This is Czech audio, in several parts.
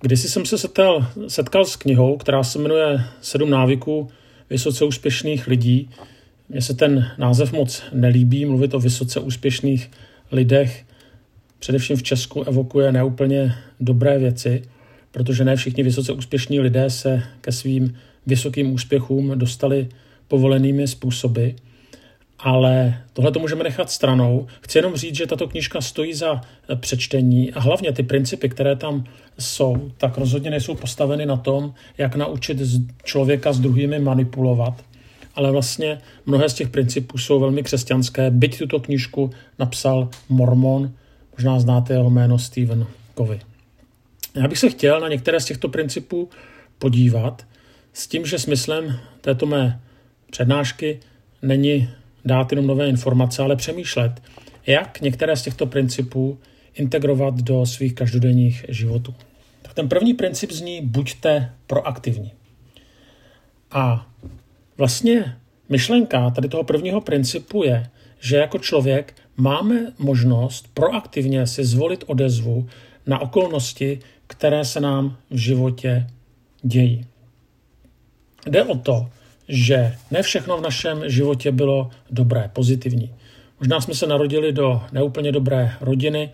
Kdysi jsem se setkal, setkal s knihou, která se jmenuje Sedm návyků vysoce úspěšných lidí. Mně se ten název moc nelíbí, mluvit o vysoce úspěšných lidech, především v Česku, evokuje neúplně dobré věci, protože ne všichni vysoce úspěšní lidé se ke svým vysokým úspěchům dostali povolenými způsoby ale tohle to můžeme nechat stranou. Chci jenom říct, že tato knižka stojí za přečtení a hlavně ty principy, které tam jsou, tak rozhodně nejsou postaveny na tom, jak naučit člověka s druhými manipulovat, ale vlastně mnohé z těch principů jsou velmi křesťanské. Byť tuto knižku napsal Mormon, možná znáte jeho jméno Stephen Covey. Já bych se chtěl na některé z těchto principů podívat s tím, že smyslem této mé přednášky není dát jenom nové informace, ale přemýšlet, jak některé z těchto principů integrovat do svých každodenních životů. Tak ten první princip zní buďte proaktivní. A vlastně myšlenka tady toho prvního principu je, že jako člověk máme možnost proaktivně si zvolit odezvu na okolnosti, které se nám v životě dějí. Jde o to, že ne všechno v našem životě bylo dobré, pozitivní. Možná jsme se narodili do neúplně dobré rodiny,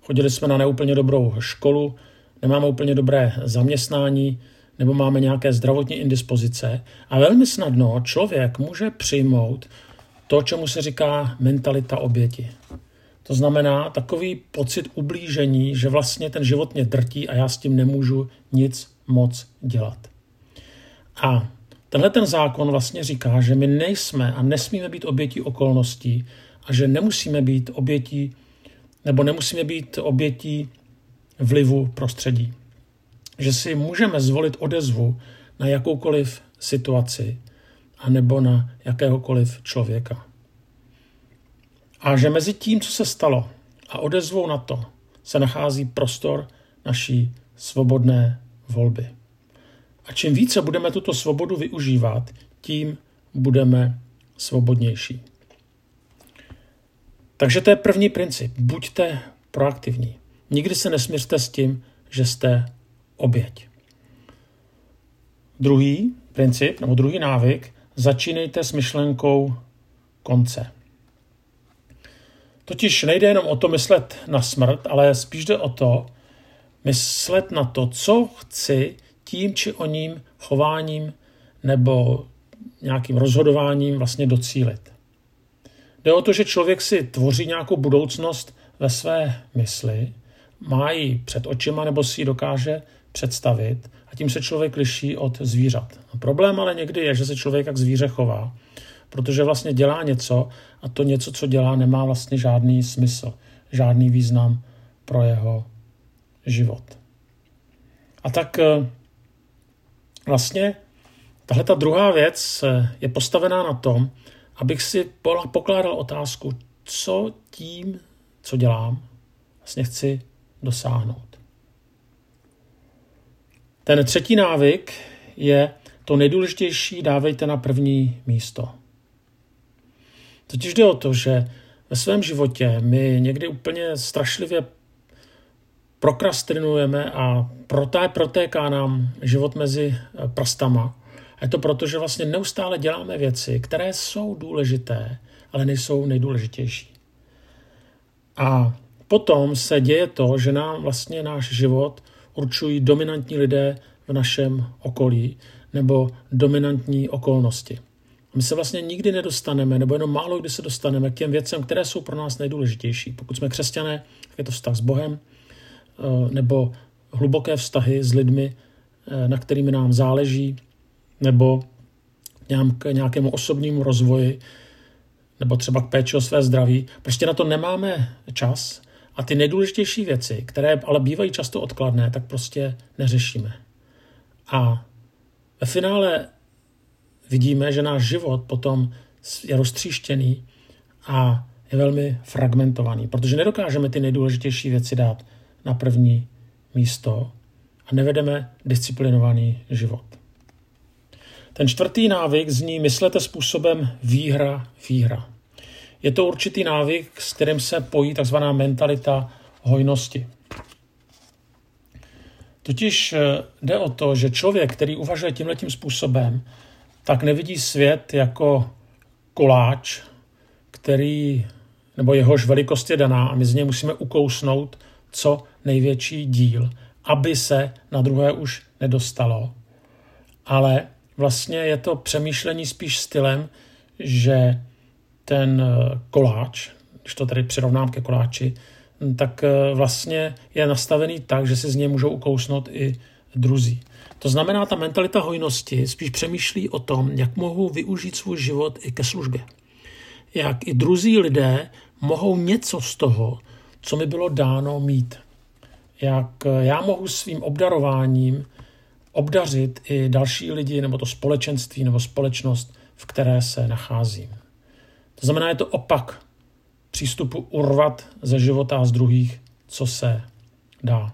chodili jsme na neúplně dobrou školu, nemáme úplně dobré zaměstnání, nebo máme nějaké zdravotní indispozice. A velmi snadno člověk může přijmout to, čemu se říká mentalita oběti. To znamená takový pocit ublížení, že vlastně ten život mě drtí a já s tím nemůžu nic moc dělat. A Tenhle ten zákon vlastně říká, že my nejsme a nesmíme být obětí okolností a že nemusíme být obětí nebo nemusíme být obětí vlivu prostředí. Že si můžeme zvolit odezvu na jakoukoliv situaci a nebo na jakéhokoliv člověka. A že mezi tím, co se stalo a odezvou na to, se nachází prostor naší svobodné volby. A čím více budeme tuto svobodu využívat, tím budeme svobodnější. Takže to je první princip. Buďte proaktivní. Nikdy se nesmířte s tím, že jste oběť. Druhý princip, nebo druhý návyk, začínejte s myšlenkou konce. Totiž nejde jenom o to myslet na smrt, ale spíš jde o to myslet na to, co chci tím či oním chováním nebo nějakým rozhodováním vlastně docílit. Jde o to, že člověk si tvoří nějakou budoucnost ve své mysli, má ji před očima nebo si ji dokáže představit a tím se člověk liší od zvířat. A problém ale někdy je, že se člověk jak zvíře chová, protože vlastně dělá něco a to něco, co dělá, nemá vlastně žádný smysl, žádný význam pro jeho život. A tak eh, vlastně tahle ta druhá věc eh, je postavená na tom, abych si pokládal otázku, co tím, co dělám, vlastně chci dosáhnout. Ten třetí návyk je to nejdůležitější dávejte na první místo. Totiž jde o to, že ve svém životě my někdy úplně strašlivě prokrastinujeme a protá, protéká nám život mezi eh, prstama. A je to proto, že vlastně neustále děláme věci, které jsou důležité, ale nejsou nejdůležitější. A potom se děje to, že nám vlastně náš život určují dominantní lidé v našem okolí nebo dominantní okolnosti. My se vlastně nikdy nedostaneme, nebo jenom málo kdy se dostaneme k těm věcem, které jsou pro nás nejdůležitější. Pokud jsme křesťané, je to vztah s Bohem, nebo hluboké vztahy s lidmi, eh, na kterými nám záleží, nebo k nějakému osobnímu rozvoji, nebo třeba k péči o své zdraví. Prostě na to nemáme čas a ty nejdůležitější věci, které ale bývají často odkladné, tak prostě neřešíme. A ve finále vidíme, že náš život potom je roztříštěný a je velmi fragmentovaný, protože nedokážeme ty nejdůležitější věci dát na první místo a nevedeme disciplinovaný život. Ten čtvrtý návyk zní myslete způsobem výhra, výhra. Je to určitý návyk, s kterým se pojí tzv. mentalita hojnosti. Totiž eh, jde o to, že člověk, který uvažuje tímhletím způsobem, tak nevidí svět jako koláč, který, nebo jehož velikost je daná a my z něj musíme ukousnout co největší díl, aby se na druhé už nedostalo. Ale vlastně je to přemýšlení spíš stylem, že ten eh, koláč, když to tady přirovnám ke koláči, tak eh, vlastně je nastavený tak, že si z něj můžou ukousnout i druzí. To znamená, ta mentalita hojnosti spíš přemýšlí o tom, jak mohou využít svůj život i ke službě. Jak i druzí lidé mohou něco z toho, co mi bylo dáno mít. Jak eh, já mohu svým obdarováním obdařit i další lidi, nebo to společenství, nebo společnost, v které se nacházím. To znamená, je to opak přístupu urvat ze života a z druhých, co se dá.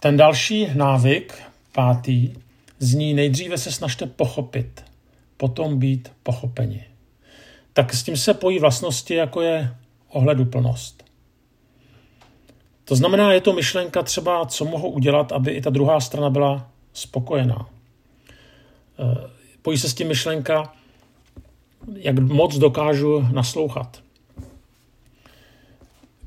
Ten další návyk, pátý, zní nejdříve se snažte pochopit, potom být pochopeni. Tak s tím se pojí vlastnosti, jako je ohleduplnost. To znamená, je to myšlenka třeba, co mohou udělat, aby i ta druhá strana byla spokojená. Eh, pojí se s tím myšlenka, jak moc dokážu naslouchat.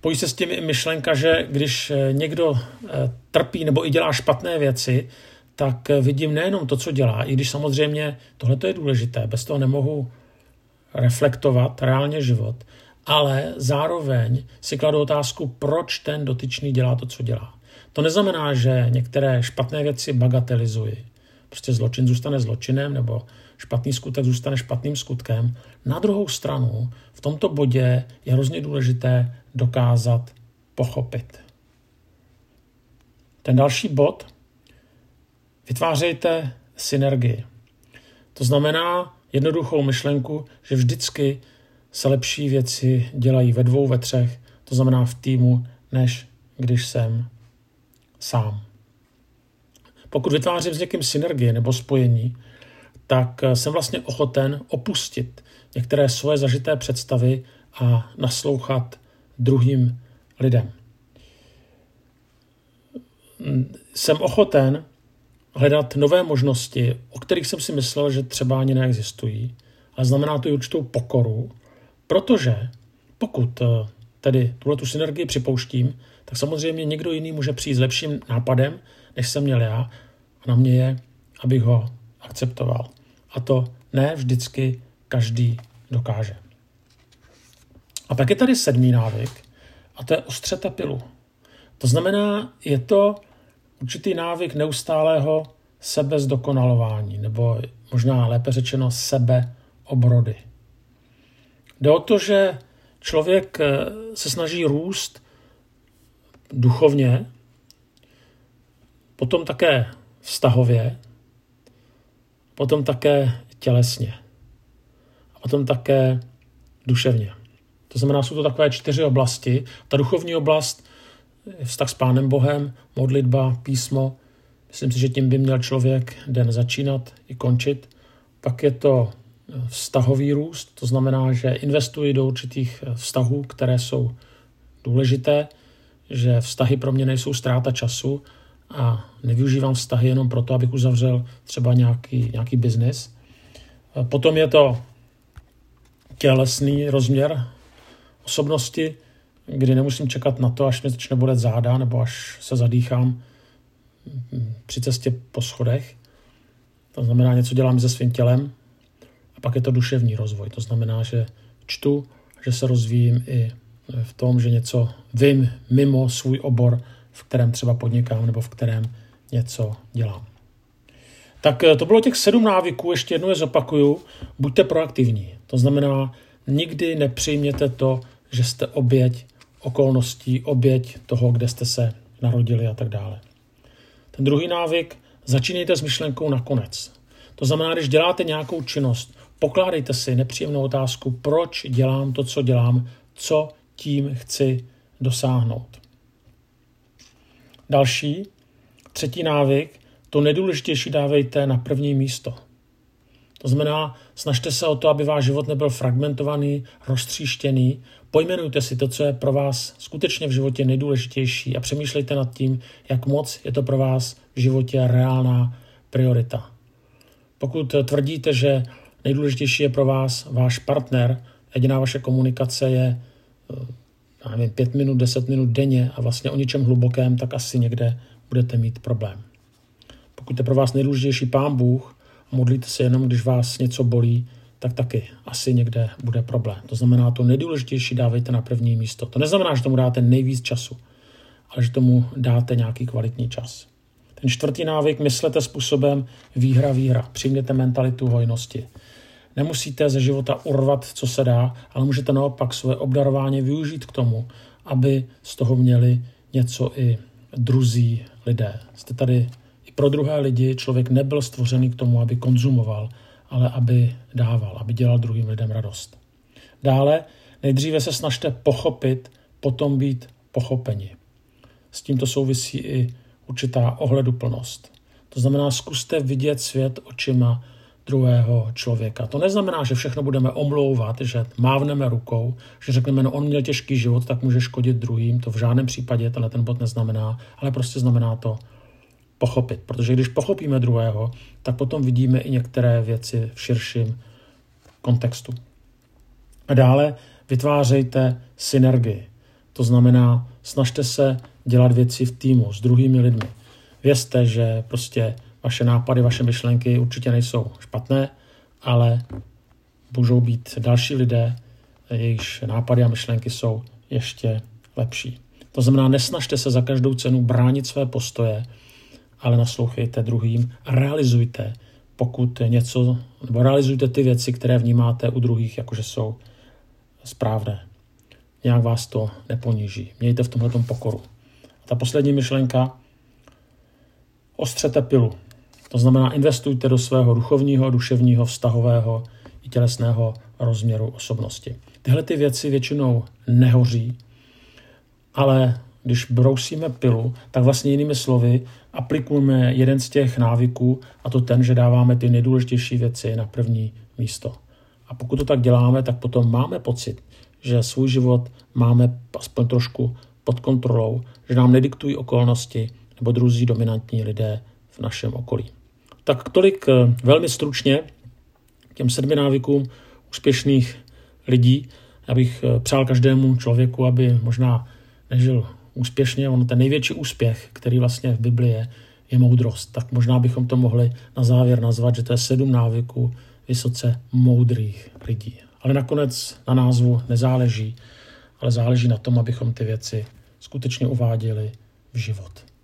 Pojí se s tím i myšlenka, že když eh, někdo eh, trpí nebo i dělá špatné věci, tak vidím nejenom to, co dělá, i když samozřejmě tohle je důležité, bez toho nemohu reflektovat reálně život, ale zároveň si kladu otázku, proč ten dotyčný dělá to, co dělá. To neznamená, že některé špatné věci bagatelizuji. Prostě zločin zůstane zločinem nebo špatný skutek zůstane špatným skutkem. Na druhou stranu, v tomto bodě je hrozně důležité dokázat pochopit. Ten další bod, vytvářejte synergii. To znamená jednoduchou myšlenku, že vždycky se lepší věci dělají ve dvou, ve třech, to znamená v týmu, než když jsem sám. Pokud vytvářím s někým synergii nebo spojení, tak jsem vlastně ochoten opustit některé svoje zažité představy a naslouchat druhým lidem. Jsem ochoten hledat nové možnosti, o kterých jsem si myslel, že třeba ani neexistují. A znamená to i určitou pokoru, protože pokud eh, tedy tuhle tu synergii připouštím, tak samozřejmě někdo jiný může přijít s lepším nápadem, než jsem měl já. A na mě je, abych ho akceptoval. A to ne vždycky každý dokáže. A pak je tady sedmý návyk, a to je ostřete pilu. To znamená, je to určitý návyk neustálého sebezdokonalování, nebo možná lépe řečeno sebeobrody. Jde o to, že člověk eh, se snaží růst duchovně, potom také vztahově, potom také tělesně a potom také duševně. To znamená, jsou to takové čtyři oblasti. Ta duchovní oblast vztah s Pánem Bohem, modlitba, písmo. Myslím si, že tím by měl člověk den začínat i končit. Pak je to vztahový růst, to znamená, že investuji do určitých vztahů, které jsou důležité, že vztahy pro mě nejsou ztráta času, a nevyužívám vztahy jenom proto, abych uzavřel třeba nějaký, nějaký biznis. Potom je to tělesný rozměr osobnosti, kdy nemusím čekat na to, až mě začne bolet záda nebo až se zadýchám při cestě po schodech. To znamená, něco dělám se svým tělem. A pak je to duševní rozvoj. To znamená, že čtu, že se rozvíjím i v tom, že něco vím mimo svůj obor, v kterém třeba podnikám nebo v kterém něco dělám. Tak eh, to bylo těch sedm návyků, ještě jednou je zopakuju. Buďte proaktivní. To znamená, nikdy nepřijměte to, že jste oběť okolností, oběť toho, kde jste se narodili a tak dále. Ten druhý návyk, začínejte s myšlenkou nakonec. To znamená, když děláte nějakou činnost, pokládejte si nepříjemnou otázku, proč dělám to, co dělám, co tím chci dosáhnout. Další, třetí návyk, to nejdůležitější dávejte na první místo. To znamená, snažte se o to, aby váš život nebyl fragmentovaný, roztříštěný. Pojmenujte si to, co je pro vás skutečně v životě nejdůležitější a přemýšlejte nad tím, jak moc je to pro vás v životě reálná priorita. Pokud tvrdíte, že nejdůležitější je pro vás váš partner, jediná vaše komunikace je eh, nevím, pět minut, deset minut denně a vlastně o ničem hlubokém, tak asi někde budete mít problém. Pokud je pro vás nejdůležitější pán Bůh modlíte se jenom, když vás něco bolí, tak taky asi někde bude problém. To znamená, to nejdůležitější dávejte na první místo. To neznamená, že tomu dáte nejvíc času, ale že tomu dáte nějaký kvalitní čas. Ten čtvrtý návyk, myslete způsobem výhra, výhra. Přijměte mentalitu hojnosti. Nemusíte ze života urvat, co se dá, ale můžete naopak svoje obdarování využít k tomu, aby z toho měli něco i druzí lidé. Jste tady pro druhé lidi. Člověk nebyl stvořený k tomu, aby konzumoval, ale aby dával, aby dělal druhým lidem radost. Dále nejdříve se snažte pochopit, potom být pochopeni. S tímto souvisí i určitá ohleduplnost. To znamená, zkuste vidět svět očima druhého člověka. To neznamená, že všechno budeme omlouvat, že mávneme rukou, že řekneme, no on měl těžký život, tak může škodit druhým. To v žádném případě tenhle ten bod neznamená, ale prostě znamená to pochopit. Protože když pochopíme druhého, tak potom vidíme i některé věci v širším kontextu. A dále vytvářejte synergii. To znamená, snažte se dělat věci v týmu s druhými lidmi. Vězte, že prostě vaše nápady, vaše myšlenky určitě nejsou špatné, ale můžou být další lidé, jejichž nápady a myšlenky jsou ještě lepší. To znamená, nesnažte se za každou cenu bránit své postoje, ale naslouchejte druhým a realizujte, pokud něco, nebo realizujte ty věci, které vnímáte u druhých, jakože jsou správné. Nějak vás to neponíží. Mějte v tomhle pokoru. A ta poslední myšlenka, ostřete pilu. To znamená, investujte do svého duchovního, duševního, vztahového i tělesného rozměru osobnosti. Tyhle ty věci většinou nehoří, ale když brousíme pilu, tak vlastně jinými slovy aplikujeme jeden z těch návyků a to ten, že dáváme ty nejdůležitější věci na první místo. A pokud to tak děláme, tak potom máme pocit, že svůj život máme aspoň trošku pod kontrolou, že nám nediktují okolnosti nebo druzí dominantní lidé v našem okolí. Tak tolik eh, velmi stručně těm sedmi návykům úspěšných lidí. Já bych eh, přál každému člověku, aby možná nežil úspěšně. On ten největší úspěch, který vlastně v Biblii je, je moudrost. Tak možná bychom to mohli na závěr nazvat, že to je sedm návyků vysoce moudrých lidí. Ale nakonec na názvu nezáleží, ale záleží na tom, abychom ty věci skutečně uváděli v život.